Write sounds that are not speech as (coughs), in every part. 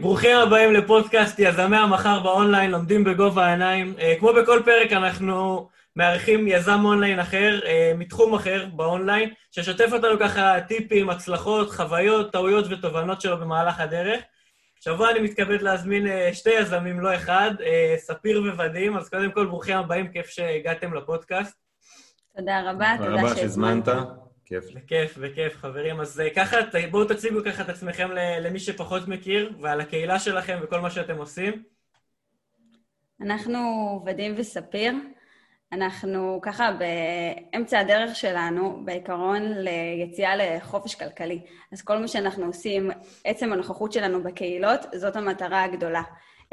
ברוכים הבאים לפודקאסט יזמי המחר באונליין, לומדים בגובה העיניים. Uh, כמו בכל פרק, אנחנו מארחים יזם אונליין אחר, uh, מתחום אחר באונליין, שמשתף אותנו ככה טיפים, הצלחות, חוויות, טעויות ותובנות שלו במהלך הדרך. שבוע אני מתכבד להזמין uh, שתי יזמים, לא אחד, uh, ספיר וואדים, אז קודם כל, ברוכים הבאים, כיף שהגעתם לפודקאסט. תודה רבה, תודה רבה שהזמנת. כיף. בכיף, בכיף, חברים. אז אה, ככה, בואו תציגו ככה את עצמכם למי שפחות מכיר, ועל הקהילה שלכם וכל מה שאתם עושים. אנחנו ודים וספיר. אנחנו ככה באמצע הדרך שלנו, בעיקרון ליציאה לחופש כלכלי. אז כל מה שאנחנו עושים, עצם הנוכחות שלנו בקהילות, זאת המטרה הגדולה.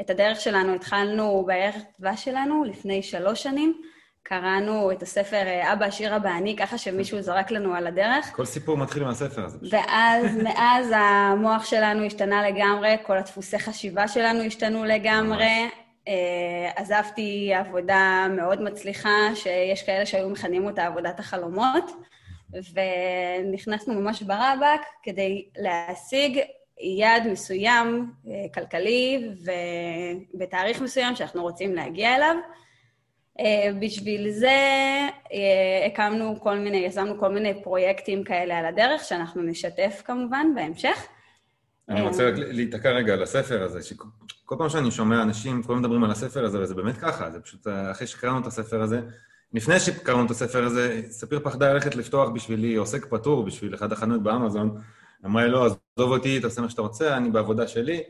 את הדרך שלנו התחלנו בערך דבש שלנו לפני שלוש שנים. קראנו את הספר אה, אבא עשיר אבא אני, ככה שמישהו זרק לנו על הדרך. כל סיפור מתחיל מהספר הזה. ואז, (laughs) מאז המוח שלנו השתנה לגמרי, כל הדפוסי חשיבה שלנו השתנו לגמרי. אה, עזבתי עבודה מאוד מצליחה, שיש כאלה שהיו מכנים אותה עבודת החלומות, ונכנסנו ממש ברבק כדי להשיג יעד מסוים, אה, כלכלי, ובתאריך מסוים שאנחנו רוצים להגיע אליו. אה, בשביל זה אה, הקמנו כל מיני, יזמנו כל מיני פרויקטים כאלה על הדרך, שאנחנו נשתף כמובן בהמשך. אני רוצה רק להיתקע רגע על הספר הזה, שכל פעם שאני שומע אנשים, כולם מדברים על הספר הזה, וזה באמת ככה, זה פשוט אחרי שקראנו את הספר הזה, לפני שקראנו את הספר הזה, ספיר פחדה ללכת לפתוח בשבילי עוסק פטור, בשביל אחד החנויות באמזון, אמרה לי, לא, עזוב אותי, תעשה מה שאתה רוצה, אני בעבודה שלי,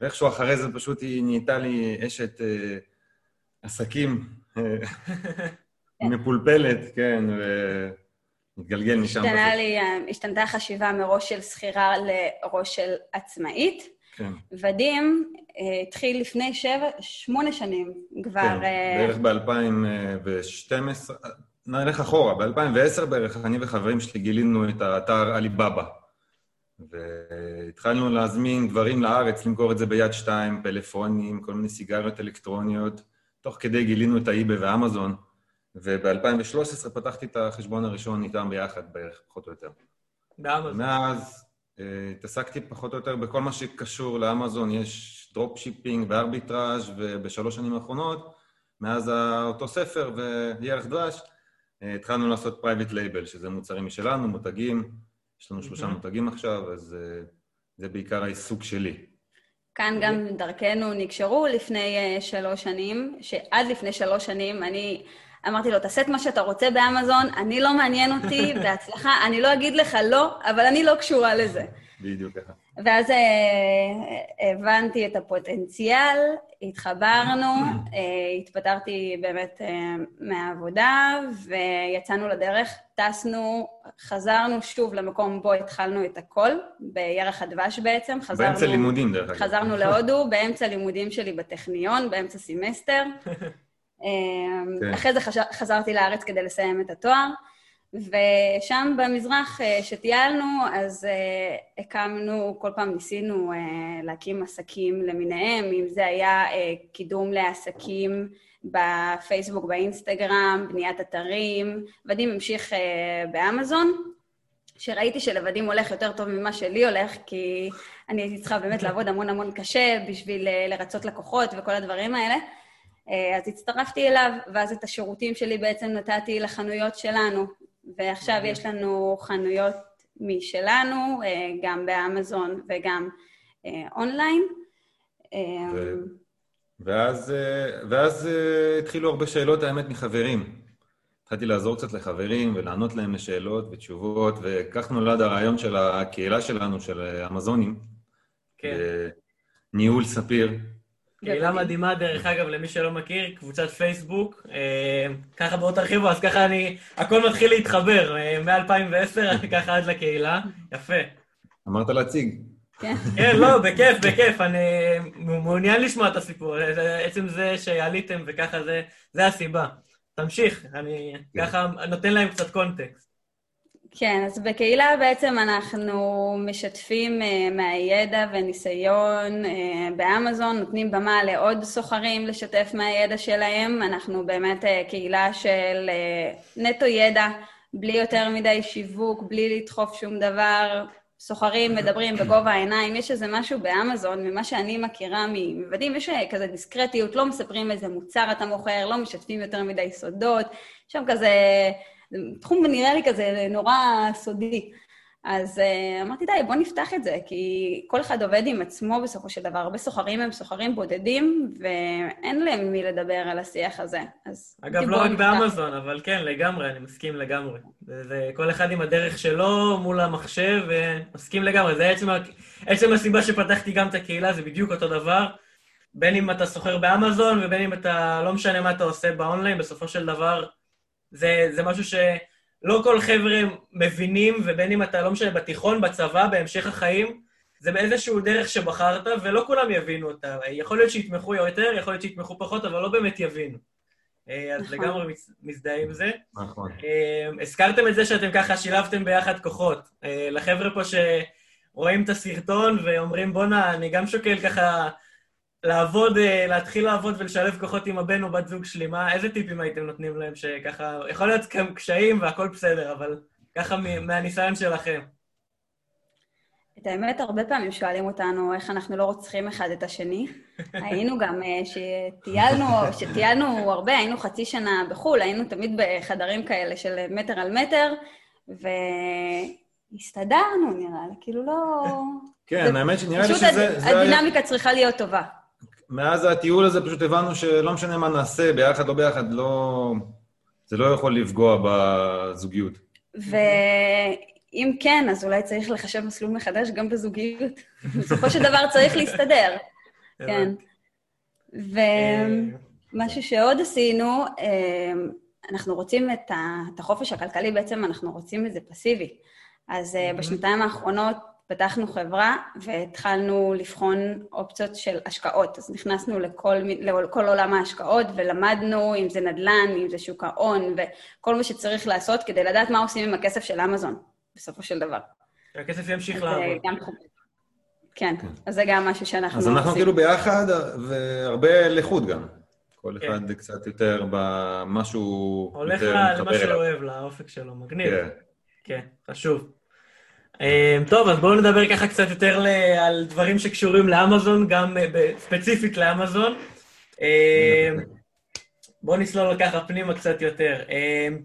ואיכשהו אחרי זה פשוט היא נהייתה לי אשת אה, עסקים מפולפלת, כן, ומתגלגל משם. השתנה לי, השתנתה החשיבה מראש של שכירה לראש של עצמאית. כן. ודים אה, התחיל לפני שבע, שמונה שנים כבר... כן, אה, בערך ב-2012, נלך אחורה, ב-2010 בערך, אני וחברים שלי גילינו את האתר עליבאבא. והתחלנו להזמין דברים לארץ, למכור את זה ביד שתיים, פלאפונים, כל מיני סיגריות אלקטרוניות. תוך כדי גילינו את ה eBay ואמזון, וב-2013 פתחתי את החשבון הראשון איתם ביחד בערך, פחות או יותר. באמזון. מאז uh, התעסקתי פחות או יותר בכל מה שקשור לאמזון, יש drop shipping וארביטראז' ובשלוש שנים האחרונות, מאז אותו ספר וירח דבש, uh, התחלנו לעשות private label, שזה מוצרים משלנו, מותגים, יש לנו שלושה מותגים עכשיו, אז uh, זה בעיקר העיסוק שלי. כאן גם דרכנו נקשרו לפני uh, שלוש שנים, שעד לפני שלוש שנים אני אמרתי לו, תעשה את מה שאתה רוצה באמזון, אני לא מעניין אותי, (laughs) בהצלחה, אני לא אגיד לך לא, אבל אני לא קשורה לזה. בדיוק ככה. ואז uh, הבנתי את הפוטנציאל, התחברנו, uh, התפטרתי באמת uh, מהעבודה, ויצאנו לדרך, טסנו, חזרנו שוב למקום בו התחלנו את הכל, בירח הדבש בעצם. חזרנו, באמצע לימודים, דרך אגב. חזרנו להודו, באמצע לימודים שלי בטכניון, באמצע סמסטר. (laughs) כן. אחרי זה חזרתי לארץ כדי לסיים את התואר. ושם במזרח, אה, שטיילנו, אז uh, הקמנו, כל פעם ניסינו uh, להקים עסקים למיניהם, אם זה היה קידום לעסקים בפייסבוק, באינסטגרם, בניית אתרים. ודים המשיך באמזון, שראיתי שלוודים הולך יותר טוב ממה שלי הולך, כי אני הייתי צריכה באמת לעבוד המון המון קשה בשביל לרצות לקוחות וכל הדברים האלה. אז הצטרפתי אליו, ואז את השירותים שלי בעצם נתתי לחנויות שלנו, ועכשיו יש לנו חנויות משלנו, אה, גם באמזון וגם אה, אונליין. ו... ואז, אה, ואז התחילו הרבה שאלות, האמת, מחברים. התחלתי לעזור קצת לחברים ולענות להם לשאלות ותשובות, וכך נולד הרעיון של הקהילה שלנו, של אמזונים. כן. ניהול ספיר. קהילה מדהימה, דרך אגב, למי שלא מכיר, קבוצת פייסבוק. אה, ככה בואו תרחיבו, אז ככה אני... הכל מתחיל להתחבר, אה, מ-2010 (laughs) ככה עד לקהילה. יפה. אמרת להציג. כן. (laughs) כן, לא, בכיף, בכיף. אני מעוניין לשמוע את הסיפור. עצם זה שעליתם וככה זה, זה הסיבה. תמשיך, אני כן. ככה נותן להם קצת קונטקסט. כן, אז בקהילה בעצם אנחנו משתפים uh, מהידע וניסיון uh, באמזון, נותנים במה לעוד סוחרים לשתף מהידע שלהם. אנחנו באמת uh, קהילה של נטו ידע, בלי יותר מדי שיווק, בלי לדחוף שום דבר, סוחרים מדברים בגובה העיניים, יש איזה משהו באמזון, ממה שאני מכירה ממבדים, יש כזה דיסקרטיות, לא מספרים איזה מוצר אתה מוכר, לא משתפים יותר מדי סודות, שם כזה, תחום נראה לי כזה נורא סודי. אז uh, אמרתי, די, בוא נפתח את זה, כי כל אחד עובד עם עצמו בסופו של דבר. הרבה סוחרים הם סוחרים בודדים, ואין להם מי לדבר על השיח הזה. אז... אגב, לא רק באמזון, אבל כן, לגמרי, אני מסכים לגמרי. זה כל אחד עם הדרך שלו מול המחשב, ומסכים לגמרי. זה עצם, עצם הסיבה שפתחתי גם את הקהילה, זה בדיוק אותו דבר. בין אם אתה סוחר באמזון, ובין אם אתה, לא משנה מה אתה עושה באונליין, בסופו של דבר, זה, זה משהו ש... לא כל חבר'ה מבינים, ובין אם אתה, לא משנה, בתיכון, בצבא, בהמשך החיים, זה באיזשהו דרך שבחרת, ולא כולם יבינו אותה. יכול להיות שיתמכו יותר, יכול להיות שיתמכו פחות, אבל לא באמת יבינו. אה, אז נכון. לגמרי מזדהה עם זה. נכון. אה, הזכרתם את זה שאתם ככה שילבתם ביחד כוחות. אה, לחבר'ה פה שרואים את הסרטון ואומרים, בואנה, אני גם שוקל ככה לעבוד, אה, להתחיל לעבוד ולשלב כוחות עם הבן או בת זוג שלי, מה, איזה טיפים הייתם נותנים להם שככה, יכול להיות כאן קשיים והכל בסדר, אבל ככה מהניסיון שלכם. את האמת, הרבה פעמים שואלים אותנו איך אנחנו לא רוצחים אחד את השני. (laughs) היינו גם, אה, שטיילנו, שטיילנו הרבה, היינו חצי שנה בחו"ל, היינו תמיד בחדרים כאלה של מטר על מטר, והסתדרנו, נראה לי, כאילו לא... כן, האמת שנראה לי שזה... פשוט הדינמיקה צריכה להיות טובה. מאז הטיול הזה פשוט הבנו שלא משנה מה נעשה, ביחד, לא ביחד, לא... זה לא יכול לפגוע בזוגיות. ואם כן, אז אולי צריך לחשב מסלול מחדש גם בזוגיות. בסופו של דבר צריך להסתדר. כן. ומשהו שעוד עשינו, אה, אנחנו רוצים את החופש הכלכלי, בעצם אנחנו רוצים את זה פסיבי. אז אה, בשנתיים האחרונות פתחנו חברה והתחלנו לבחון אופציות של השקעות. אז נכנסנו לכל, לכל עולם ההשקעות ולמדנו אם זה נדל"ן, אם זה שוק ההון וכל מה שצריך לעשות כדי לדעת מה עושים עם הכסף של אמזון, בסופו של דבר. הכסף ימשיך לעבוד. גם... כן, כן, אז זה גם משהו שאנחנו עושים. אז אנחנו כאילו ביחד, והרבה לחוד גם. כל כן. אחד קצת יותר במשהו... הולך למה שהוא אוהב, לאופק שלו, מגניב. כן. כן, חשוב. אמ, טוב, אז בואו נדבר ככה קצת יותר על דברים שקשורים לאמזון, גם אה, ספציפית לאמזון. אמ, בואו נסלול ככה פנימה קצת יותר. אמ,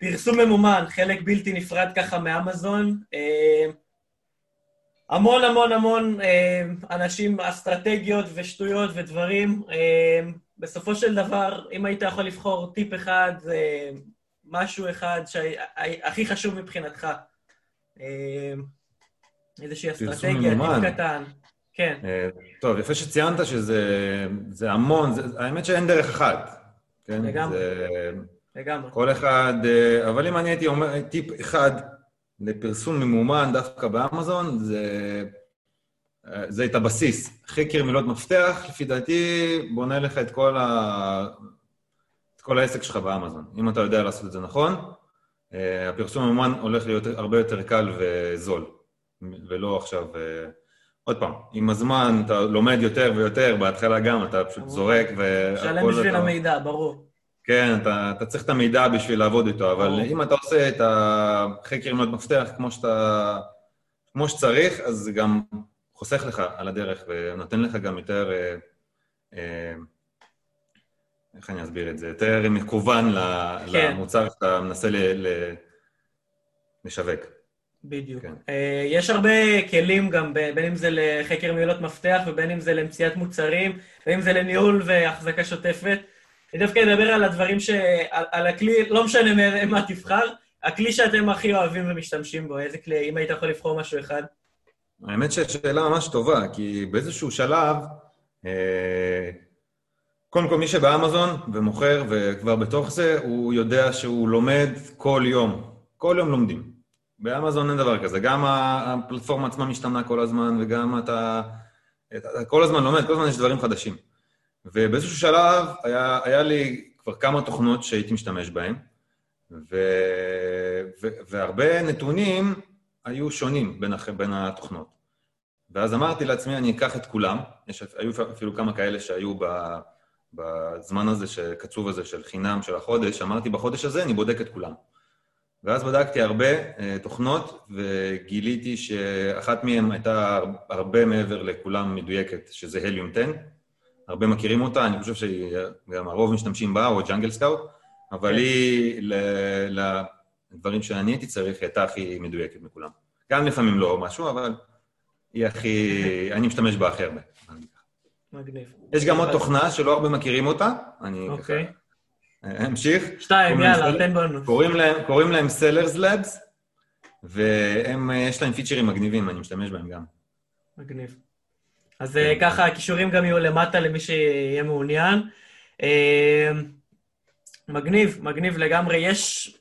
פרסום ממומן, חלק בלתי נפרד ככה מאמזון. המון המון המון אנשים, אסטרטגיות ושטויות ודברים. בסופו של דבר, אם היית יכול לבחור טיפ אחד, משהו אחד שהכי חשוב מבחינתך, איזושהי אסטרטגיה, טיפ קטן. כן. אה, טוב, יפה שציינת שזה המון, זה, האמת שאין דרך אחת. כן? לגמרי. זה, לגמרי. כל אחד, אה, אבל אם אני הייתי אומר טיפ אחד לפרסום ממומן דווקא באמזון, זה, אה, זה את הבסיס. חקר מילות מפתח, לפי דעתי, בונה לך את כל, ה... את כל העסק שלך באמזון. אם אתה יודע לעשות את זה נכון, אה, הפרסום המומן הולך להיות הרבה יותר קל וזול, ולא עכשיו... אה, עוד פעם, עם הזמן אתה לומד יותר ויותר, בהתחלה גם אתה פשוט זורק והכל... שלם בשביל אתה... המידע, ברור. כן, אתה, אתה צריך את המידע בשביל לעבוד איתו, אבל ברור. אם אתה עושה את החקר עמלות מפתח כמו שאתה... כמו שצריך, אז זה גם חוסך לך על הדרך ונותן לך גם יותר... אה, אה, איך אני אסביר את זה? יותר מכוון כן. למוצר שאתה מנסה ל, ל, לשווק. בדיוק. כן. Uh, יש הרבה כלים גם, בין אם זה לחקר מילות מפתח ובין אם זה למציאת מוצרים, בין אם זה לניהול והחזקה שוטפת. אני דווקא אדבר על הדברים ש... על, על הכלי, לא משנה מה תבחר, הכלי שאתם הכי אוהבים ומשתמשים בו, איזה כלי, אם היית יכול לבחור משהו אחד? האמת ששאלה ממש טובה, כי באיזשהו שלב, אה, קודם כל, מי שבאמזון ומוכר וכבר בתוך זה, הוא יודע שהוא לומד כל יום. כל יום לומדים. באמזון אין דבר כזה. גם הפלטפורמה עצמה משתנה כל הזמן, וגם אתה... אתה כל הזמן לומד, כל הזמן יש דברים חדשים. ובאיזשהו שלב היה, היה לי כבר כמה תוכנות שהייתי משתמש בהן, ו, ו, והרבה נתונים היו שונים בין, בין התוכנות. ואז אמרתי לעצמי, אני אקח את כולם, יש, היו אפילו כמה כאלה שהיו ב... בזמן הזה, שקצוב הזה של חינם של החודש, אמרתי, בחודש הזה אני בודק את כולם. ואז בדקתי הרבה uh, תוכנות, וגיליתי שאחת מהן הייתה הרבה מעבר לכולם מדויקת, שזה הליום 10. הרבה מכירים אותה, אני חושב שגם הרוב משתמשים בה, או ג'אנגל סקאוט, אבל כן. היא, לדברים שאני הייתי צריך, הייתה הכי מדויקת מכולם. גם לפעמים לא משהו, אבל היא הכי... אני משתמש בה הכי הרבה. מגניב. יש גם עוד תוכנה שלא הרבה מכירים אותה, אני. אוקיי. אמשיך. שתיים, יאללה, תן בנו. קוראים להם Sellers Labs, ויש להם פיצ'רים מגניבים, אני משתמש בהם גם. מגניב. אז אה, ככה הכישורים גם יהיו למטה למי שיהיה מעוניין. אה, מגניב, מגניב לגמרי. יש,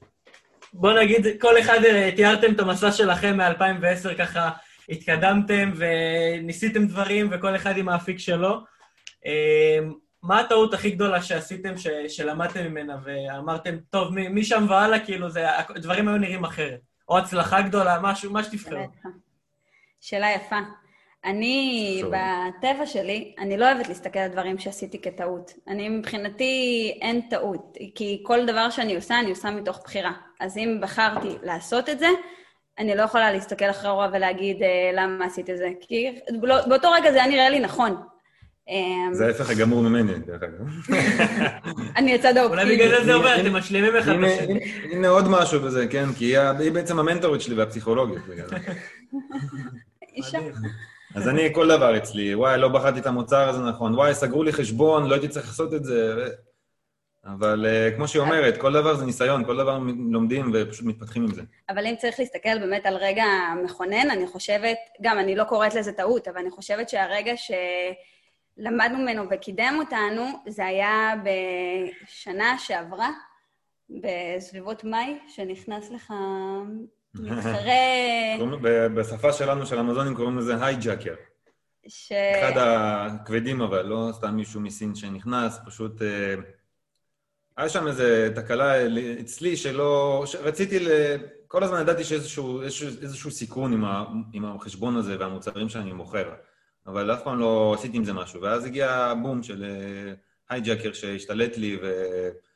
בוא נגיד, כל אחד אה, תיארתם את המסע שלכם מ-2010, ככה התקדמתם וניסיתם דברים, וכל אחד עם האפיק שלו. מה הטעות הכי גדולה שעשיתם, ש, שלמדתם ממנה, ואמרתם, טוב, משם והלאה, כאילו, זה, דברים היו נראים אחרת? או הצלחה גדולה, משהו, מה שתבחרו. שאלה יפה. אני, בטבע שלי, אני לא אוהבת להסתכל על דברים שעשיתי כטעות. אני, מבחינתי, אין טעות, כי כל דבר שאני עושה, אני עושה מתוך בחירה. אז אם בחרתי לעשות את זה, אני לא יכולה להסתכל אחורה ולהגיד אה, למה עשית את זה. כי לא, באותו רגע זה היה נראה לי נכון. אמ, זה ההפך הגמור ממני, דרך אגב. (laughs) אני הצד האופטימי. אולי בגלל זה זה עובר, אתם משלימים אחד את השני. הנה עוד משהו בזה, כן? כי היא בעצם המנטורית שלי והפסיכולוגית. אישה. אז אני, כל דבר אצלי, וואי, לא בחרתי את המוצר הזה נכון, וואי, סגרו לי חשבון, לא הייתי צריך לעשות את זה. אבל uh, כמו שהיא אומרת, כל דבר זה ניסיון, כל דבר לומדים ופשוט מתפתחים עם זה. אבל אם צריך להסתכל באמת על רגע מכונן, אני חושבת, גם אני לא קוראת לזה טעות, אבל אני חושבת שהרגע שלמדנו ממנו וקידם אותנו, זה היה בשנה שעברה, בסביבות מאי, שנכנס לך מתחרה... (laughs) בשפה שלנו, של המזונים, קוראים לזה הייג'אקר. ש... אחד הכבדים אבל, לא סתם מישהו מסין שנכנס, פשוט... אה, היה שם איזו תקלה אצלי שלא... רציתי ל... כל הזמן ידעתי שאיזשהו איזשהו, איזשהו סיכון עם, ה... עם החשבון הזה והמוצרים שאני מוכר, אבל אף פעם לא עשיתי עם זה משהו. ואז הגיע בום של אה, hijacker שהשתלט לי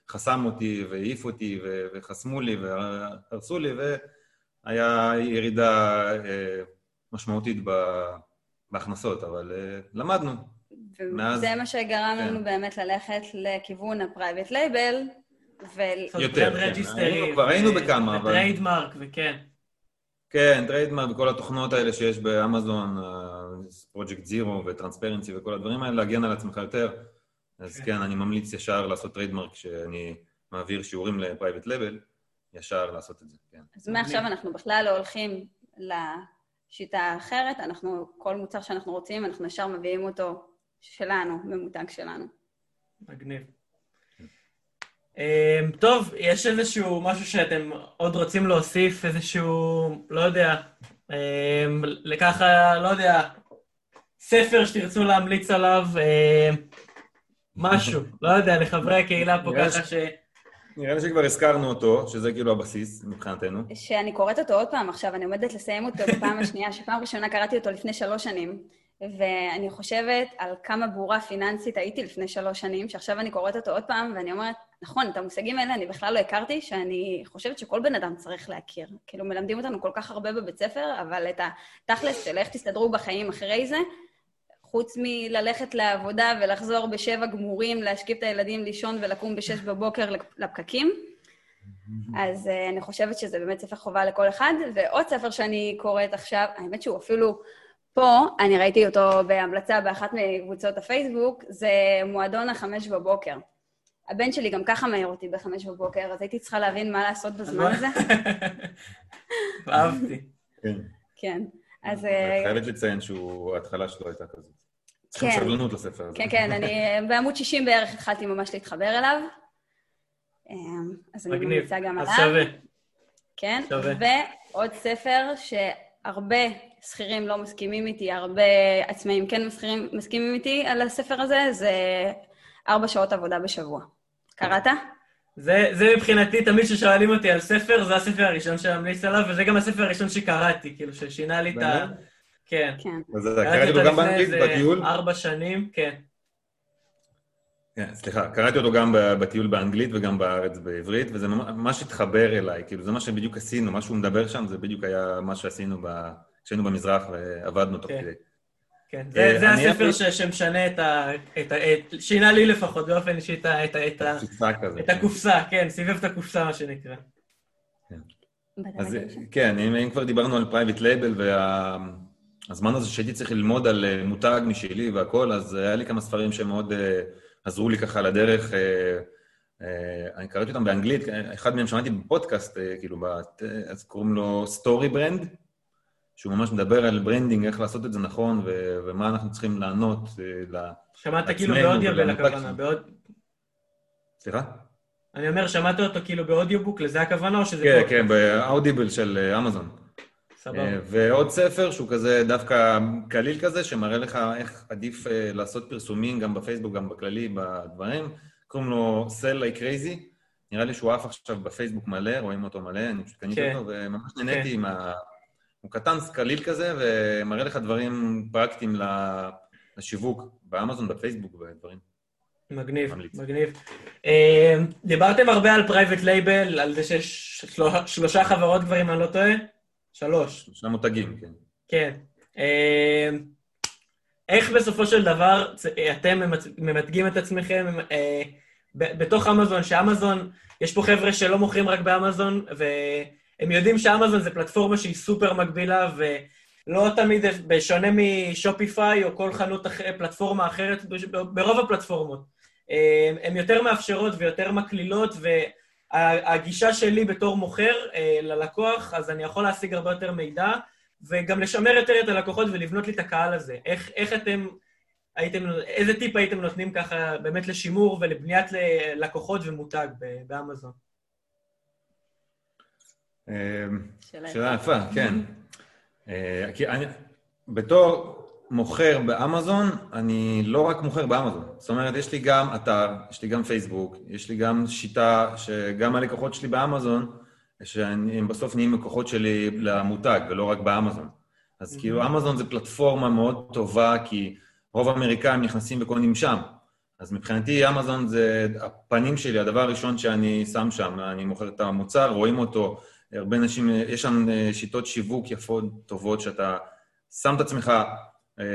וחסם אותי והעיף אותי וחסמו לי והרסו לי, ו... היה ירידה אה, משמעותית בהכנסות, אבל אה, למדנו. וזה מה שגרם כן. לנו באמת ללכת לכיוון ה-Private Label, ו... יותר, כן. היינו, כבר היינו בכמה, אבל... trademark, וכן. כן, trademark וכל התוכניות האלה שיש באמזון, Project Zero ו Transparency וכל הדברים האלה, להגן על עצמך יותר. אז כן, כן אני ממליץ ישר לעשות trademark כשאני מעביר שיעורים ל- Private Label. ישר לעשות את זה, כן. אז מעכשיו אנחנו בכלל לא הולכים לשיטה האחרת, אנחנו, כל מוצר שאנחנו רוצים, אנחנו ישר מביאים אותו שלנו, ממותג שלנו. מגניב. אמ, טוב, יש איזשהו משהו שאתם עוד רוצים להוסיף, איזשהו, לא יודע, אמ, לככה, לא יודע, ספר שתרצו להמליץ עליו, אמ, משהו, (laughs) לא יודע, לחברי הקהילה פה ככה ש... נראה לי שכבר הזכרנו אותו, שזה כאילו הבסיס מבחינתנו. שאני קוראת אותו עוד פעם עכשיו, אני עומדת לסיים אותו בפעם השנייה, שפעם ראשונה קראתי אותו לפני שלוש שנים, ואני חושבת על כמה ברורה פיננסית הייתי לפני שלוש שנים, שעכשיו אני קוראת אותו עוד פעם, ואני אומרת, נכון, את המושגים האלה אני בכלל לא הכרתי, שאני חושבת שכל בן אדם צריך להכיר. כאילו, מלמדים אותנו כל כך הרבה בבית ספר, אבל את התכלס של איך תסתדרו בחיים אחרי זה, חוץ מללכת לעבודה ולחזור בשבע גמורים, להשכיב את הילדים לישון ולקום בשש בבוקר לפקקים. אז uh, אני חושבת שזה באמת ספר חובה לכל אחד. ועוד ספר שאני קוראת עכשיו, האמת שהוא אפילו פה, אני ראיתי אותו בהמלצה באחת מקבוצות הפייסבוק, זה מועדון החמש בבוקר. הבן שלי גם ככה מעיר אותי בחמש בבוקר, אז הייתי צריכה להבין מה לעשות בזמן הזה. (laughs) אהבתי. כן. כן. אז... את חייבת לציין שההתחלה שלו הייתה כזאת. צריכים כן. סבלנות לספר הזה. כן, כן, אני (laughs) בעמוד 60 בערך התחלתי ממש להתחבר אליו. אמ, אז אני ממליצה גם עליו. אז שווה. כן. ועוד ספר שהרבה שכירים לא מסכימים איתי, הרבה עצמאים כן מסכימים, מסכימים איתי על הספר הזה, זה ארבע שעות עבודה בשבוע. קראת? זה, זה מבחינתי, תמיד כששואלים אותי על ספר, זה הספר הראשון שאני ממליץ עליו, וזה גם הספר הראשון שקראתי, כאילו, ששינה לי את ה... כן. כן. אז קראתי אותו גם באנגלית, בטיול? ארבע שנים, כן. כן, סליחה, קראתי אותו גם בטיול באנגלית וגם בארץ בעברית, וזה ממש התחבר אליי, כאילו זה מה שבדיוק עשינו, מה שהוא מדבר שם, זה בדיוק היה מה שעשינו כשהיינו במזרח ועבדנו תוך כן. כדי. כן, זה, זה הספר ש, שמשנה את ה... את ה את, שינה לי לפחות באופן אישי את, ה, את, את, הקופסה, כן, סיבב את הקופסה, מה שנקרא. כן. אז כן, אם, אם כבר דיברנו על private label והזמן הזה שהייתי צריך ללמוד על אה, מותג משלי והכל, אז היה לי כמה ספרים שמאוד uh, עזרו לי ככה לדרך. Uh, uh, אני קראתי אותם באנגלית, אחד מהם שמעתי בפודקאסט, uh, כאילו, בת, uh, אז קוראים לו Story Brand. שהוא ממש מדבר על branding, איך לעשות את זה נכון, ו- ומה אנחנו צריכים לענות אה, לעצמנו. שמעת כאילו ב Audible הכוונה, בעוד... סליחה? אני אומר, שמעת אותו כאילו ב audiobook, לזה הכוונה או שזה... כן, כן, ב Audible של אה, אמזון. סבבה. אה, ועוד ספר שהוא כזה דווקא קליל כזה, שמראה לך איך עדיף לעשות פרסומים גם בפייסבוק, גם בכללי, בדברים. קוראים לו Sell Like Crazy. נראה לי שהוא עף עכשיו בפייסבוק מלא, רואים אותו מלא, אני פשוט קניתי כן. אותו, וממש נהניתי כן. עם ה... הוא קטן, קליל כזה, ומראה לך דברים פרקטיים לשיווק באמזון, בפייסבוק ודברים. מגניב, ממליץ. מגניב. אה, דיברתם הרבה על private label, על זה שיש שלושה חברות כבר, אם אני לא טועה? שלוש. שלושה מותגים, כן. כן. אה, איך בסופו של דבר אתם ממתגים את עצמכם אה, בתוך אמזון, שאמזון, יש פה חבר'ה שלא מוכרים רק באמזון, ו... הם יודעים שאמזון זה פלטפורמה שהיא סופר מגבילה, ולא תמיד, בשונה משופיפיי או כל חנות אחרת, פלטפורמה אחרת, ברוב הפלטפורמות. הן יותר מאפשרות ויותר מקלילות, והגישה שלי בתור מוכר אה, ללקוח, אז אני יכול להשיג הרבה יותר מידע, וגם לשמר יותר את הלקוחות ולבנות לי את הקהל הזה. איך, איך אתם... הייתם, איזה טיפ הייתם נותנים ככה באמת לשימור ולבניית לקוחות ומותג באמזון? אמ, שאלה יפה, כן. אה, כי אני, בתור מוכר באמזון, אני לא רק מוכר באמזון. זאת אומרת, יש לי גם אתר, יש לי גם פייסבוק, יש לי גם שיטה שגם הלקוחות שלי באמזון, שהם בסוף נהיים לקוחות שלי למותג, ולא רק באמזון. אז כאילו, אמזון זה פלטפורמה מאוד טובה, כי רוב האמריקאים נכנסים וקונים שם. אז מבחינתי, אמזון זה הפנים שלי, הדבר הראשון שאני שם שם. אני מוכר את המוצר, רואים אותו, הרבה אנשים, יש שם אה, שיטות שיווק יפות, טובות, שאתה שם את עצמך אה,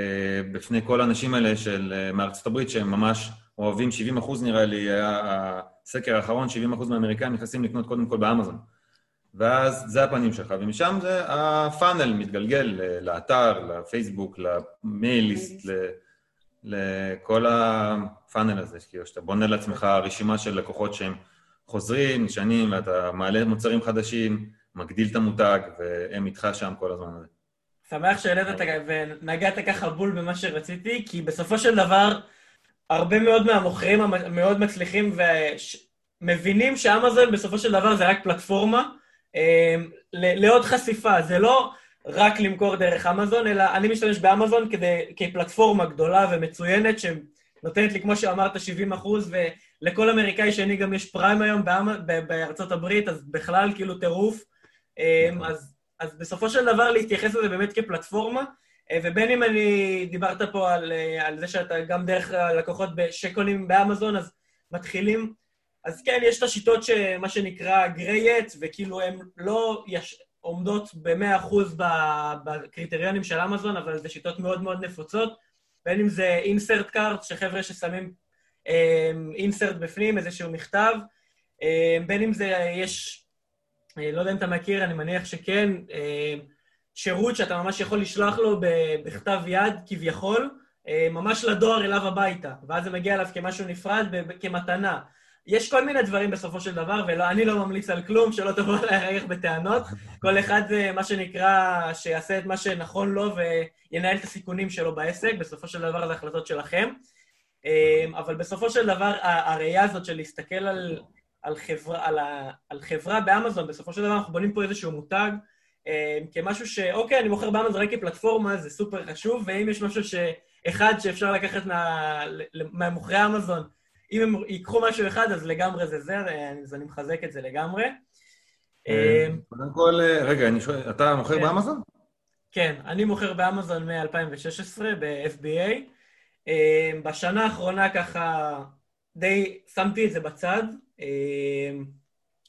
בפני כל האנשים האלה של אה, מארצות הברית, שהם ממש אוהבים, 70 אחוז נראה לי, היה הסקר האחרון, 70 אחוז מהאמריקאים נכנסים לקנות קודם כל באמזון. ואז זה הפנים שלך, ומשם זה הפאנל מתגלגל לאתר, לפייסבוק, למייליסט, לכל הפאנל הזה, כאילו שאתה בונה לעצמך רשימה של לקוחות שהם חוזרים, נשענים, ואתה מעלה מוצרים חדשים, מגדיל את המותג, והם איתך שם כל הזמן. שמח שהעלית את ונגעת ככה בול במה שרציתי, כי בסופו של דבר, הרבה מאוד מהמוכרים המאוד מצליחים ומבינים שאמזון בסופו של דבר זה רק פלטפורמה אה, לעוד חשיפה. זה לא רק למכור דרך אמזון, אלא אני משתמש באמזון כדי, כפלטפורמה גדולה ומצוינת שנותנת לי, כמו שאמרת, 70 אחוז, לכל אמריקאי שני גם יש פריים היום בארצות הברית, אז בכלל כאילו טירוף. אמ, אז, אז בסופו של דבר להתייחס לזה באמת כפלטפורמה, אה, ובין אם אני, דיברת פה על, אה, על זה שאתה גם דרך הלקוחות שקונים באמזון, אז מתחילים, אז כן, יש את השיטות שמה שנקרא גריי-אט, וכאילו הן לא יש, עומדות ב-100% בקריטריונים של אמזון, אבל זה שיטות מאוד מאוד נפוצות, בין אם זה אינסרט קארט, שחבר'ה ששמים אינסרט בפנים, איזשהו מכתב, בין אם זה יש, אה, לא יודע אם אתה מכיר, אני מניח שכן, שירות שאתה ממש יכול לשלוח לו בכתב יד, כביכול, ממש לדואר אליו הביתה, ואז זה מגיע אליו כמשהו נפרד, כמתנה. יש כל מיני דברים בסופו של דבר, ואני לא ממליץ על כלום, שלא תבוא אליי רגע בטענות. כל אחד זה מה שנקרא, שיעשה את מה שנכון לו וינהל את הסיכונים שלו בעסק, בסופו של דבר זה החלטות שלכם. אמ, אבל בסופו של דבר, הראייה הזאת של להסתכל על, על, חברה, על, ה, על חברה באמזון, בסופו של דבר אנחנו בונים פה איזשהו מותג אמ, כמשהו ש... אוקיי, אני מוכר באמזון רק כפלטפורמה, זה סופר חשוב, ואם יש משהו ש... אחד שאפשר לקחת מה... מהמוכרי אמזון, אם הם ייקחו משהו אחד, אז לגמרי זה זה, אז אני מחזק את זה לגמרי. אמ, קודם כל, רגע, אני שואל, אתה מוכר כן. באמזון? כן, אני מוכר באמזון מ-2016, ב-FBA. אמ, בשנה האחרונה ככה די שמתי את זה בצד.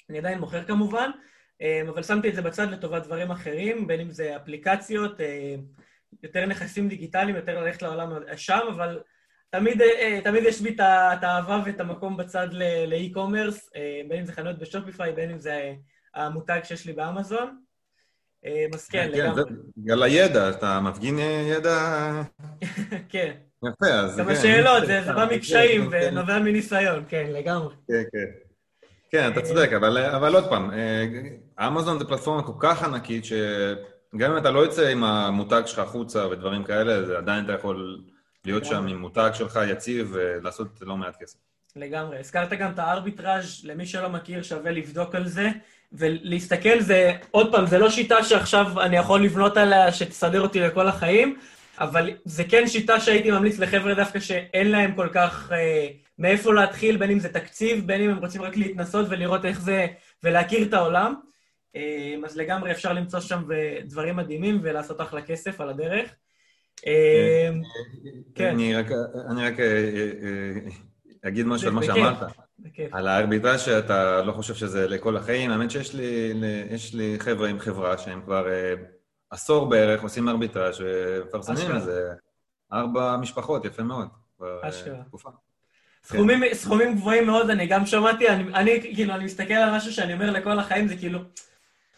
אני עדיין מוכר כמובן, אבל שמתי את זה בצד לטובת דברים אחרים, בין אם זה אפליקציות, יותר נכסים דיגיטליים, יותר ללכת לעולם שם, אבל תמיד, תמיד יש בי את האהבה ואת המקום בצד לאי-קומרס, בין אם זה חנויות בשופיפיי, בין אם זה המותג שיש לי באמזון. אז כן, לגמרי. בגלל הידע, אתה מפגין ידע... (laughs) כן. יפה, אז... גם השאלות, זה בא מקשיים ונובע מניסיון, כן, לגמרי. כן, כן. כן, אתה צודק, אבל עוד פעם, אמזון זה פלטפורמה כל כך ענקית, שגם אם אתה לא יוצא עם המותג שלך החוצה ודברים כאלה, עדיין אתה יכול להיות שם עם מותג שלך יציב ולעשות לא מעט כסף. לגמרי. הזכרת גם את הארביטראז', למי שלא מכיר, שווה לבדוק על זה. ולהסתכל זה, עוד פעם, זה לא שיטה שעכשיו אני יכול לבנות עליה שתסדר אותי לכל החיים, אבל זה כן שיטה שהייתי ממליץ לחבר'ה דווקא שאין להם כל כך אה, מאיפה להתחיל, בין אם זה תקציב, בין אם הם רוצים רק להתנסות ולראות איך זה, ולהכיר את העולם. אה, אז לגמרי אפשר למצוא שם דברים מדהימים ולעשות אחלה כסף על הדרך. אה, כן. אני רק, אני רק אה, אה, אגיד משהו על מה שאמרת. על הארביטראז' שאתה לא חושב שזה לכל החיים. האמת שיש לי, לי חבר'ה עם חברה שהם כבר אה, עשור בערך עושים ארביטראז' ומפרסמים איזה ארבע משפחות, יפה מאוד. אה, אשכרה. סכומים, כן. סכומים גבוהים מאוד, אני גם שמעתי, אני, אני כאילו, אני מסתכל על משהו שאני אומר לכל החיים, זה כאילו,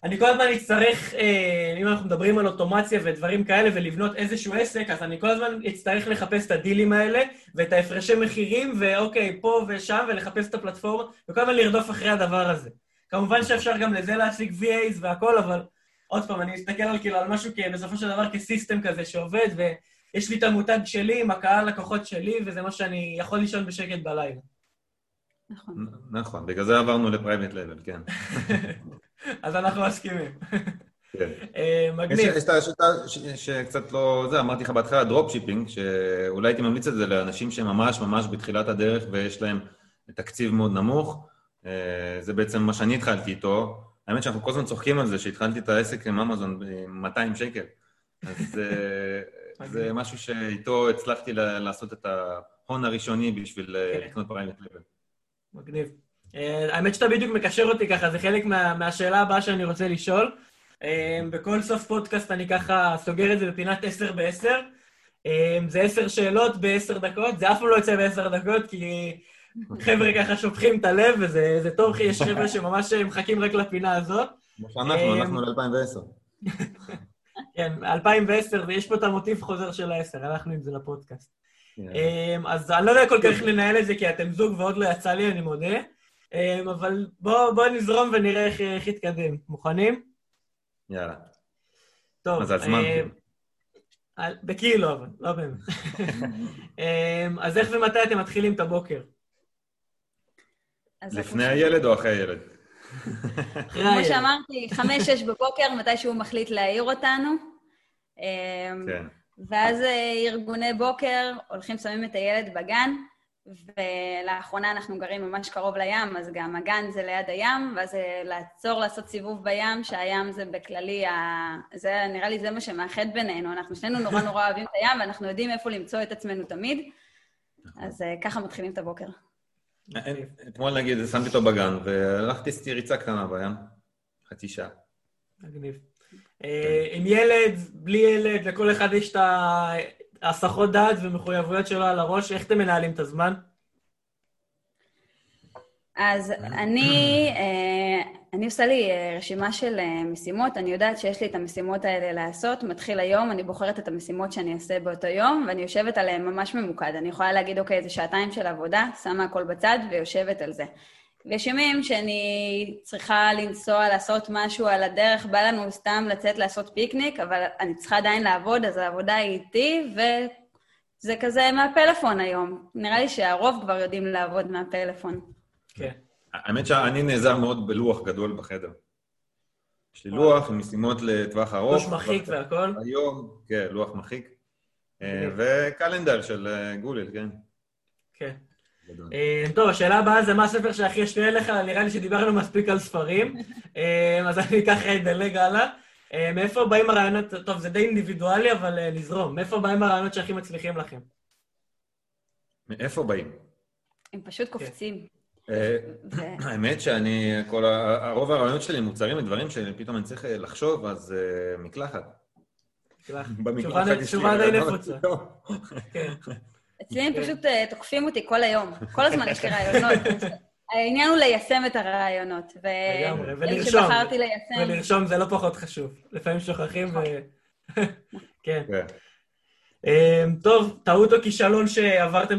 אני כל הזמן אצטרך, אה, אם אנחנו מדברים על אוטומציה ודברים כאלה ולבנות איזשהו עסק, אז אני כל הזמן אצטרך לחפש את הדילים האלה ואת ההפרשי מחירים, ואוקיי, פה ושם, ולחפש את הפלטפורמה, וכל הזמן לרדוף אחרי הדבר הזה. כמובן שאפשר גם לזה להשיג VAs והכל, אבל עוד פעם, אני מסתכל על כאילו על משהו בסופו של דבר כסיסטם כזה שעובד, ויש לי את המותג שלי עם הקהל לקוחות שלי, וזה מה שאני יכול לישון בשקט בלילה. נכון. נכון, בגלל זה עברנו ל private label, כן. (laughs) אז אנחנו מסכימים. כן. אה, מגניב. יש את השיטה שקצת לא... זה, אמרתי לך בהתחלה, dropshipping, שאולי הייתי ממליץ את זה לאנשים שהם ממש ממש בתחילת הדרך ויש להם תקציב מאוד נמוך. אה, זה בעצם מה שאני התחלתי איתו. האמת שאנחנו כל הזמן צוחקים על זה, שהתחלתי את העסק עם אמזון ב-200 שקל. אז אה, (laughs) זה משהו שאיתו הצלחתי לעשות את ההון הראשוני בשביל כן. לקנות private label. מגניב. אה, האמת שאתה בדיוק מקשר אותי ככה, זה חלק מה, מהשאלה הבאה שאני רוצה לשאול. אה, בכל סוף פודקאסט אני ככה סוגר את זה בפינת 10 ב-10. אה, זה 10 שאלות ב-10 דקות, זה אף פעם לא יוצא ב-10 דקות, כי חבר'ה ככה שופכים את הלב, וזה טוב, כי יש חבר'ה שממש מחכים רק לפינה הזאת. כמו שאנחנו, אנחנו ל-2010. כן, 2010, ויש פה את המוטיב חוזר של ה-10, הלכנו עם זה לפודקאסט. אז אני לא יודע כל כך לנהל את זה, כי אתם זוג ועוד לא יצא לי, אני מודה. אמ, אבל בואו בוא נזרום ונראה איך, יתקדם. מוכנים? יאללה. טוב. אז על זמן. אה, בקילו, אבל, לא באמת. (laughs) אמ, אז איך ומתי אתם מתחילים את הבוקר? לפני הילד או אחרי הילד? כמו שאמרתי, חמש-שש בבוקר, מתי שהוא מחליט להעיר אותנו. אמ, כן. ואז אה, ארגוני בוקר, הולכים, שמים את הילד בגן, ולאחרונה אנחנו גרים ממש קרוב לים, אז גם הגן זה ליד הים, ואז לעצור לעשות סיבוב בים, שהים זה בכללי, ה... זה נראה לי זה מה שמאחד בינינו. אנחנו שנינו נורא נורא אוהבים את הים, ואנחנו יודעים איפה למצוא את עצמנו תמיד, אז אה, ככה מתחילים את הבוקר. אתמול נגיד, שמתי אותו בגן, והלכתי עשיתי ריצה קטנה בים, חצי שעה. מגניב. אה, עם ילד, בלי ילד, לכל אחד יש את הסחות דעת ומחויבויות שלו על הראש, איך אתם מנהלים את הזמן? אז אני, אה, אני עושה לי אה, רשימה של אה, משימות, אני יודעת שיש לי את המשימות האלה לעשות, מתחיל היום, אני בוחרת את המשימות שאני אעשה באותו יום, ואני יושבת עליהן ממש ממוקד. אני יכולה להגיד, אוקיי, זה שעתיים של עבודה, שמה הכל בצד ויושבת על זה. ויש ימים שאני צריכה לנסוע לעשות משהו על הדרך, בא לנו סתם לצאת לעשות פיקניק, אבל אני צריכה עדיין לעבוד, אז העבודה היא איתי, וזה כזה מהפלאפון היום. נראה לי שהרוב כבר יודעים לעבוד מהפלאפון. כן. האמת שאני נעזר מאוד בלוח גדול בחדר. יש לי לוח עם משימות לטווח ארוך. לוח מחיק והכל? היום, כן, לוח מחיק. אה, וקלנדר של אה, גוליל, כן. כן. אה, טוב, השאלה הבאה זה מה הספר שהכי ישפיע עליך, נראה לי שדיברנו מספיק על ספרים, (laughs) אז אני ככה אדלג הלאה. אה, מאיפה באים הרעיונות, טוב, זה די אינדיבידואלי, אבל נזרום. מאיפה באים הרעיונות שהכי מצליחים לכם? מאיפה באים? הם פשוט קופצים. אה, (clears throat) האמת שאני, כל הרוב הרעיונות שלי מוצרים מדברים שפתאום אני צריך לחשוב, אז מקלחת. (laughs) תשובה די נפוצה. כן. (laughs) אצלי הם פשוט תוקפים אותי כל היום. כל הזמן יש לי רעיונות. (laughs) העניין הוא ליישם את הרעיונות. לגמרי, ולרשום. ולרשום זה לא פחות חשוב. לפעמים שוכחים ו... כן. כן. טוב, טעות או כישלון שעברתם,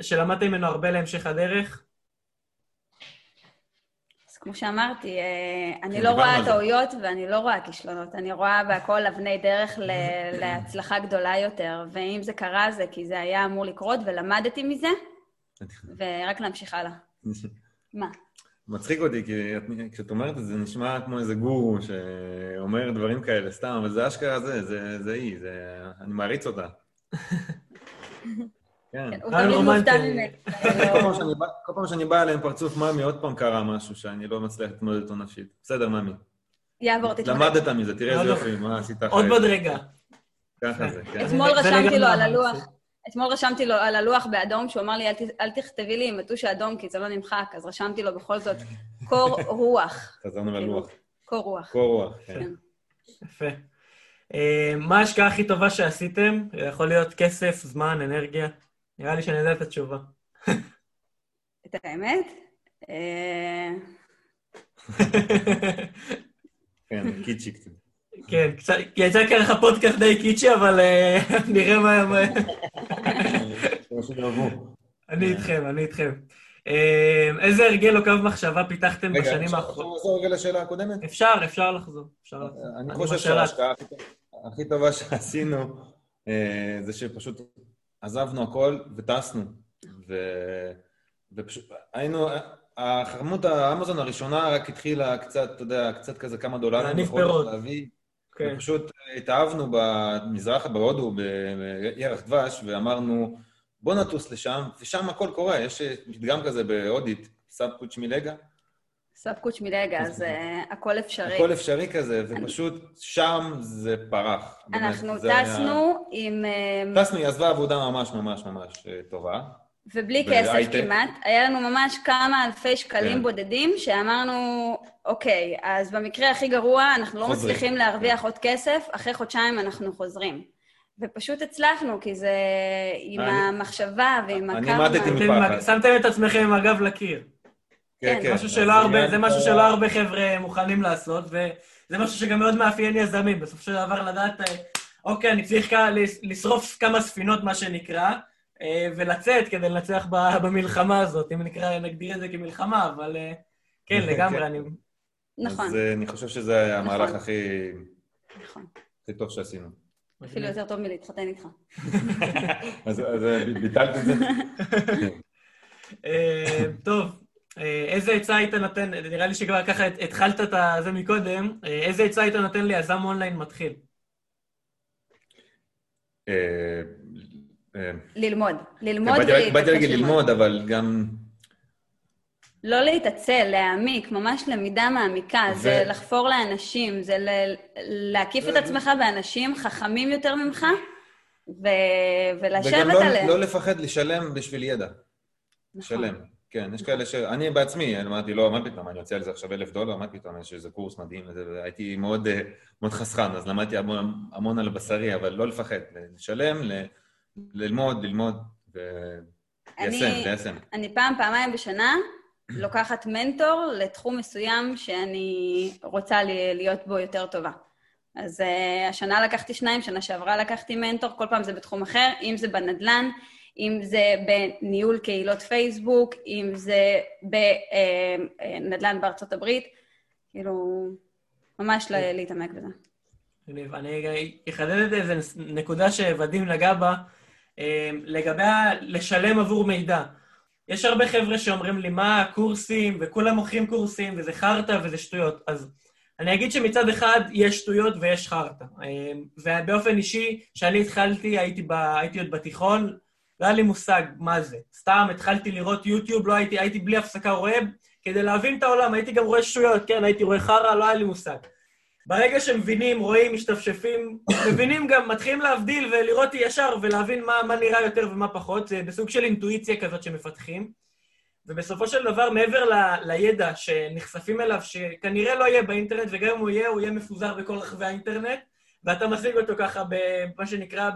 שלמדתם ממנו הרבה להמשך הדרך? כמו שאמרתי, אה, אני לא רואה טעויות ואני לא רואה כישלונות. אני רואה בהכל אבני דרך (coughs) להצלחה גדולה יותר. ואם זה קרה, זה כי זה היה אמור לקרות ולמדתי מזה, (coughs) ורק להמשיך הלאה. (coughs) מה? מצחיק אותי, כי כשאת אומרת את זה, נשמע כמו איזה גורו שאומר דברים כאלה סתם, אבל זה אשכרה זה, זה, זה היא, זה... אני מעריץ אותה. (laughs) כן. הוא תמיד מופתע ממנו. (laughs) כל פעם שאני בא אליהם פרצוף מאמי, עוד פעם קרה משהו שאני לא מצליח להתמודד איתו נפשית. בסדר, מאמי. יעבור, תתמודד. למדת מזה, תראה איזה יופי, מה עשית אחרי. עוד מדרגה. ככה זה, כן. אתמול רשמתי לו על הלוח. אתמול רשמתי לו על הלוח באדום, שהוא אמר לי, אל, אל תכתבי לי עם מטוש האדום, כי זה לא נמחק, אז רשמתי לו בכל זאת קור רוח. (laughs) חזרנו ללוח. קור רוח. קור רוח, כן. כן. יפה. אה, מה ההשקעה הכי טובה שעשיתם? יכול להיות כסף, זמן, אנרגיה? נראה לי שאני יודע את התשובה. את האמת? אה, כן, קיצ'י קצת. כן, קצת, יצא ככה פודקאסט די קיצ'י, אבל אה, (laughs) נראה מה... אני איתכם, אני איתכם. אה, איזה הרגל או קו מחשבה פיתחתם בשנים האחרונות? רגע, אפשר לחזור רגע לשאלה הקודמת? אפשר, אפשר לחזור. אני חושב שההשקעה הכי טובה שעשינו זה שפשוט עזבנו הכל וטסנו. ופשוט היינו, החרמות האמזון הראשונה רק התחילה קצת, אתה יודע, קצת כזה כמה דולרים. להניב פירות. כן. ופשוט התאהבנו במזרח, בהודו, בירח דבש, ואמרנו, בוא נטוס לשם, ושם הכל קורה. יש פתגם כזה בהודית, סאב קוץ' מילגה. סאב קוץ' מילגה, אז הכל אפשרי. הכל אפשרי כזה, ופשוט שם זה פרח. אנחנו טסנו עם... אה, טסנו, היא עזבה עבודה ממש ממש ממש אה, טובה. ובלי כסף כמעט. היה לנו ממש כמה אלפי שקלים כן. בודדים, שאמרנו, אוקיי, אז במקרה הכי גרוע, אנחנו לא. מצליחים להרוויח כן. עוד כסף, אחרי חודשיים אנחנו חוזרים. ופשוט הצלחנו, כי זה עם אני, המחשבה ועם הקרמה. אני עמדתי מפחד. שמתם את עצמכם עם הגב לקיר. כן, כן. משהו שלא הרבה, זה משהו שלא הרבה חבר'ה מוכנים לעשות, וזה משהו שגם מאוד מאפיין יזמים. בסופו של דבר לדעת, אה, אוקיי, אני צריך לשרוף כמה ספינות, מה שנקרא, אה, ולצאת כדי לנצח במלחמה הזאת, אם נקרא, נגדיר את זה כמלחמה, אבל אה, כן, (laughs) לגמרי, כן. אני... נכון. אז אני חושב שזה היה נכון. המהלך הכי... נכון. הכי טוב שעשינו. אפילו יותר טוב מלהתחתן איתך. (laughs) אז ביטלת את זה? (laughs) טוב, איזה עצה היית נותן, נראה לי שכבר ככה התחלת את זה מקודם, איזה עצה היית נותן ליזם אונליין מתחיל? אה, ללמוד. ללמוד ולהתעצל. באתי להגיד ללמוד, אבל גם... לא להתעצל, להעמיק, ממש למידה מעמיקה. ו... זה לחפור לאנשים, זה ל... להקיף ו... את עצמך באנשים חכמים יותר ממך, ו... ולשבת עליהם. וגם לא, לא לפחד לשלם בשביל ידע. נכון. לשלם. כן, יש כאלה ש... אני בעצמי, אמרתי, לא, מה פתאום, אני יוצא על זה עכשיו אלף דולר, מה פתאום, יש איזה קורס מדהים, והייתי מאוד, אה, מאוד חסכן, אז למדתי המון, המון על בשרי, אבל לא לפחד, לשלם, ל... ללמוד, ללמוד וליישם, ליישם. אני פעם, פעמיים בשנה לוקחת מנטור לתחום מסוים שאני רוצה להיות בו יותר טובה. אז uh, השנה לקחתי שניים, שנה שעברה לקחתי מנטור, כל פעם זה בתחום אחר, אם זה בנדל"ן, אם זה בניהול קהילות פייסבוק, אם זה בנדל"ן אה, בארצות הברית, כאילו, ממש להתעמק בזה. אני אחדד את איזה נקודה שוואדים נגע בה, אמ, לגבי לשלם עבור מידע. יש הרבה חבר'ה שאומרים לי, מה הקורסים, וכולם מוכרים קורסים, וזה חרטא וזה שטויות. אז אני אגיד שמצד אחד יש שטויות ויש חרטא. ובאופן אישי, כשאני התחלתי, הייתי, ב, הייתי עוד בתיכון, לא היה לי מושג מה זה. סתם התחלתי לראות יוטיוב, לא הייתי, הייתי בלי הפסקה רואה, כדי להבין את העולם, הייתי גם רואה שטויות, כן, הייתי רואה חרא, לא היה לי מושג. ברגע שמבינים, רואים, משתפשפים, מבינים גם, מתחילים להבדיל ולראות ישר ולהבין מה, מה נראה יותר ומה פחות, זה בסוג של אינטואיציה כזאת שמפתחים. ובסופו של דבר, מעבר ל, לידע שנחשפים אליו, שכנראה לא יהיה באינטרנט, וגם אם הוא יהיה, הוא יהיה מפוזר בכל רחבי האינטרנט, ואתה משיג אותו ככה במה שנקרא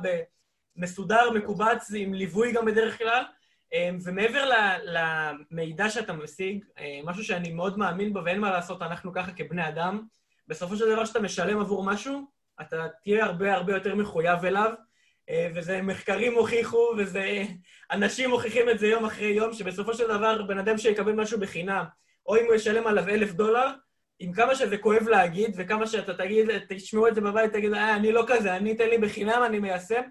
במסודר, מקובץ, עם ליווי גם בדרך כלל. אמ, ומעבר למידע שאתה משיג, אמ, משהו שאני מאוד מאמין בו ואין מה לעשות, אנחנו ככה כבני אדם, בסופו של דבר כשאתה משלם עבור משהו, אתה תהיה הרבה הרבה יותר מחויב אליו, אה, וזה מחקרים הוכיחו, וזה... אנשים מוכיחים את זה יום אחרי יום, שבסופו של דבר בן אדם שיקבל משהו בחינם, או אם הוא ישלם עליו אלף דולר, עם כמה שזה כואב להגיד, וכמה שאתה תגיד, תשמעו את זה בבית, תגיד, אה, אני לא כזה, אני אתן לי בחינם, אני מיישם.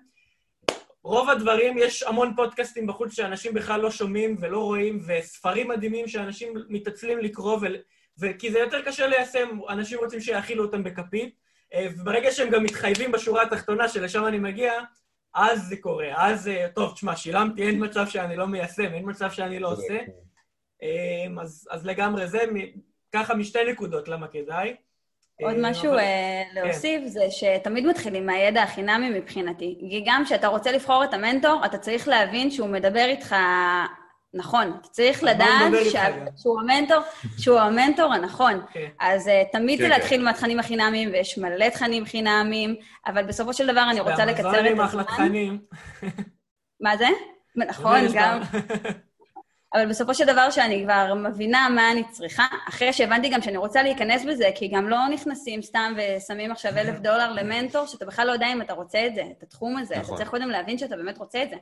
רוב הדברים, יש המון פודקאסטים בחוץ שאנשים בכלל לא שומעים ולא רואים, וספרים מדהימים שאנשים מתעצלים לקרוא, ו... וכי זה יותר קשה ליישם, אנשים רוצים שיאכילו אותם בכפית, אה, וברגע שהם גם מתחייבים בשורה התחתונה, שלשם אני מגיע, אז זה קורה. אז, אה, טוב, תשמע, שילמתי, אין מצב שאני לא מיישם, אין מצב שאני לא עושה. אה, אז, אז לגמרי זה, ככה משתי נקודות למה כדאי. עוד משהו אבל... להוסיף, כן. זה שתמיד מתחילים מהידע החינמי מבחינתי. כי גם כשאתה רוצה לבחור את המנטור, אתה צריך להבין שהוא מדבר איתך נכון, אתה צריך לדעת שהוא המנטור, שהוא המנטור הנכון. (laughs) כן. אז uh, תמיד זה כן, להתחיל כן. מהתכנים החינמיים, ויש מלא תכנים חינמיים, אבל בסופו של דבר אני רוצה לקצר את הזמן. אחלה תכנים. מה זה? (laughs) נכון, גם. (laughs) אבל בסופו של דבר שאני כבר מבינה מה אני צריכה, אחרי שהבנתי גם שאני רוצה להיכנס בזה, כי גם לא נכנסים סתם ושמים עכשיו אלף דולר למנטור, שאתה בכלל לא יודע אם אתה רוצה את זה, את התחום הזה. נכון. אתה צריך קודם להבין שאתה באמת רוצה את זה.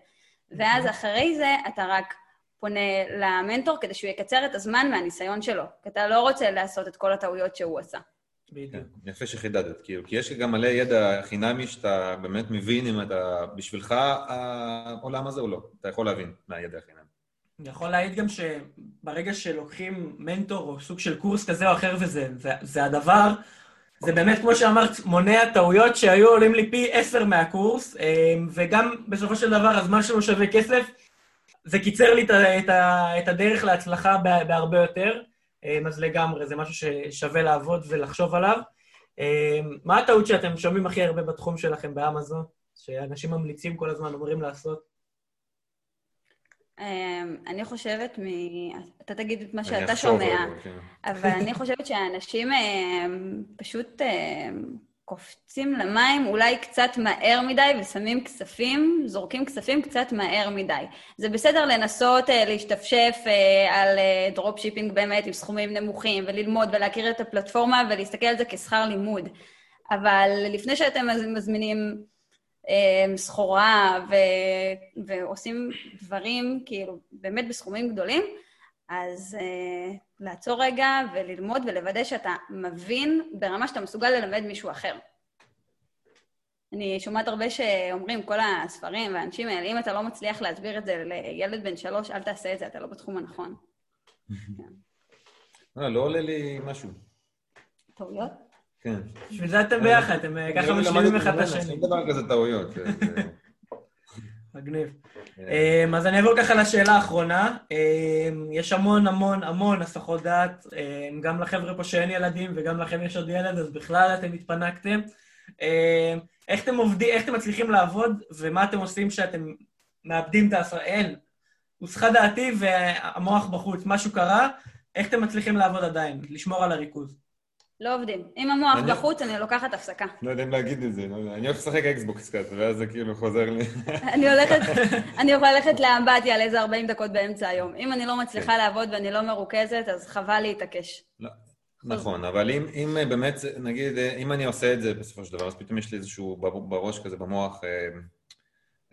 ואז אחרי זה אתה רק פונה למנטור כדי שהוא יקצר את הזמן מהניסיון שלו, כי אתה לא רוצה לעשות את כל הטעויות שהוא עשה. כן, יפה שחידדת, כאילו, כי יש גם מלא ידע חינמי שאתה באמת מבין אם אתה, בשבילך העולם הזה או לא, אתה יכול להבין מהידע החינמי. אני יכול להעיד גם שברגע שלוקחים מנטור או סוג של קורס כזה או אחר וזה זה, זה הדבר, זה באמת, כמו שאמרת, מונע טעויות שהיו עולים לי פי עשר מהקורס, אה, וגם בסופו של דבר הזמן שלנו שווה כסף, זה קיצר לי את הדרך להצלחה בהרבה יותר, אה, אז לגמרי, זה משהו ששווה לעבוד ולחשוב עליו. אה, מה הטעות שאתם שומעים הכי הרבה בתחום שלכם באמזון, שאנשים ממליצים כל הזמן, אומרים לעשות? אה, אני חושבת, מ... אתה תגיד את מה שאתה שומע, כן. אבל אני חושבת שאנשים פשוט קופצים למים אולי קצת מהר מדי ושמים כספים, זורקים כספים קצת מהר מדי. זה בסדר לנסות uh, להשתפשף uh, על drop uh, shipping באמת עם סכומים נמוכים וללמוד ולהכיר את הפלטפורמה ולהסתכל על זה כשכר לימוד. אבל לפני שאתם מזמינים סחורה ו- ועושים דברים כאילו באמת בסכומים גדולים, אז uh, לעצור רגע וללמוד ולוודא שאתה מבין ברמה שאתה מסוגל ללמד מישהו אחר. אני שומעת הרבה שאומרים, כל הספרים והאנשים האלה, אם אתה לא מצליח להסביר את זה לילד בן שלוש, אל תעשה את זה, אתה לא בתחום הנכון. (laughs) אה, לא עולה לי משהו. טעויות? כן. בשביל זה אתם ביחד, אתם אה, ככה משלימים אחד את השני. אין דבר כזה טעויות. מגניב. כן. אמ, אז אני אעבור ככה לשאלה האחרונה. אמ, יש המון המון המון הסחות דעת, אמ, גם לחבר'ה פה שאין ילדים וגם לכם יש עוד ילד, אז בכלל אתם התפנקתם. איך אתם עובדים, איך אתם מצליחים לעבוד, ומה אתם עושים כשאתם מאבדים את העשרה? אין, הוסחה דעתי והמוח בחוץ, משהו קרה, איך אתם מצליחים לעבוד עדיין, לשמור על הריכוז? לא עובדים. אם המוח בחוץ, אני לוקחת הפסקה. לא יודע אם להגיד את זה, לא אני הולך לשחק אקסבוקס קצת, ואז זה כאילו חוזר לי. (laughs) אני הולכת, (laughs) אני יכולה ללכת לאמבטיה על איזה 40 דקות באמצע היום. אם אני לא מצליחה כן. לעבוד ואני לא מרוכזת, אז חבל להתעקש. לא, נכון, אבל אם באמת, נגיד, אם אני עושה את זה בסופו של דבר, אז פתאום יש לי איזשהו בראש כזה במוח, אה,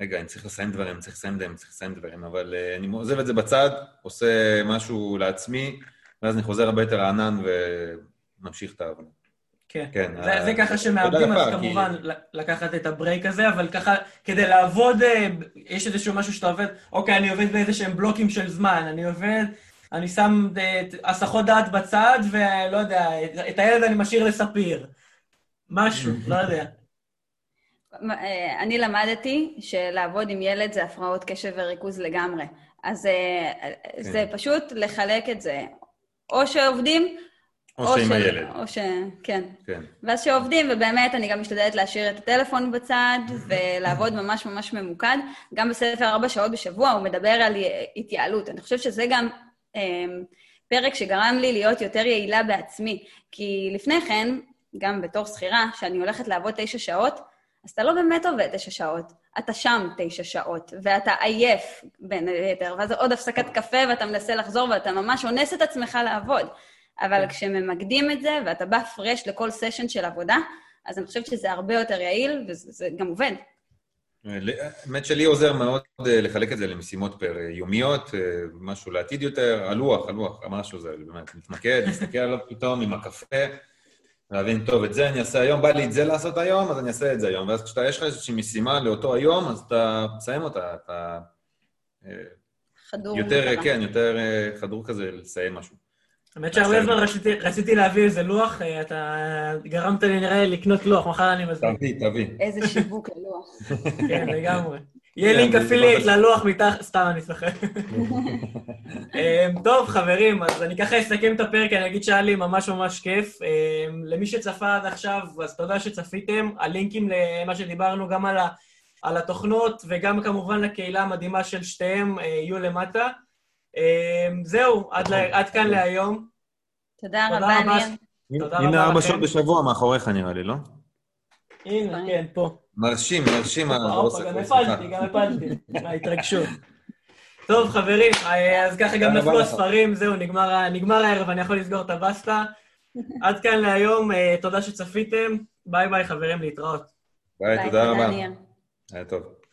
רגע, אני צריך לסיים דברים, אני צריך לסיים דברים, אני צריך לסיים דברים, אבל אה, אני עוזב את זה בצד, עושה משהו לעצמי, ואז אני חוזר הרבה יותר רענן ממשיך את העבודה. כן, כן זה, ה... זה ככה שמאבדים, אז כמובן כי... לקחת את הברייק הזה, אבל ככה, כדי לעבוד, אה, יש איזשהו משהו שאתה עובד, אוקיי, אני עובד באיזה שהם בלוקים של זמן, אני עובד, אני שם אה, הסחות דעת בצד, ולא יודע, את הילד אני משאיר לספיר. משהו, (laughs) לא יודע. אה, אני למדתי שלעבוד עם ילד זה הפרעות קשב וריכוז לגמרי. אז כן. זה פשוט לחלק את זה. או שעובדים, או, או שעם הילד. או ש... כן. כן. ואז שעובדים, ובאמת אני גם משתדלת להשאיר את הטלפון בצד, ולעבוד ממש ממש ממוקד. גם בספר ארבע שעות בשבוע הוא מדבר על התייעלות. אני חושבת שזה גם פרק שגרם לי להיות יותר יעילה בעצמי. כי לפני כן, גם בתור שכירה, שאני הולכת לעבוד תשע שעות, אז אתה לא באמת עובד תשע שעות, אתה שם תשע שעות, ואתה עייף בין היתר, ואז עוד הפסקת קפה ואתה מנסה לחזור ואתה ממש אונס את עצמך לעבוד. אבל כן. כשממקדים את זה ואתה בא פרש לכל סשן של עבודה, אז אני חושבת שזה הרבה יותר יעיל וזה גם עובד. האמת שלי עוזר מאוד אה, לחלק את זה למשימות פר אה, יומיות, אה, משהו לעתיד יותר, הלוח, הלוח, משהו זה באמת, מתמקד, (laughs) מסתכל עליו פתאום עם הקפה, להבין, טוב, את זה אני אעשה היום, בא לי את זה לעשות היום, אז אני אעשה את זה היום. ואז כשאתה, יש לך איזושהי משימה לאותו היום, אז אתה מסיים אותה, אתה... חדור. יותר, כן, יותר חדור כזה לסיים משהו. האמת שהרבה זמן רציתי להביא איזה לוח, אה, אתה גרמת לי נראה לקנות לוח, מחר אני מזמין. תביא, תביא. איזה שיווק ללוח. (laughs) כן, לגמרי. (laughs) יהיה לינק אפילייט ללוח מתחת, סתם אני צוחק. (laughs) אמ, טוב, חברים, אז אני ככה אסכם את הפרק, אני אגיד שהיה לי ממש ממש כיף. אמ, למי שצפה עד עכשיו, אז תודה שצפיתם. הלינקים למה שדיברנו, גם על התוכנות וגם כמובן לקהילה המדהימה של שתיהם, אה, יהיו למטה. אמ, זהו, עד כאן להיום. תודה רבה, ניר. הנה ארבע שעות בשבוע מאחוריך נראה לי, לא? הנה, כן, פה. מרשים, מרשים. גם הפלתי, גם הפלתי, מההתרגשות. (laughs) טוב, חברים, אה, אז ככה גם נפלו הספרים, זהו, נגמר הערב, אני יכול לסגור את הבסטה. (laughs) עד כאן להיום, אה, תודה שצפיתם. ביי ביי, חברים, להתראות. ביי, תודה רבה. היה טוב.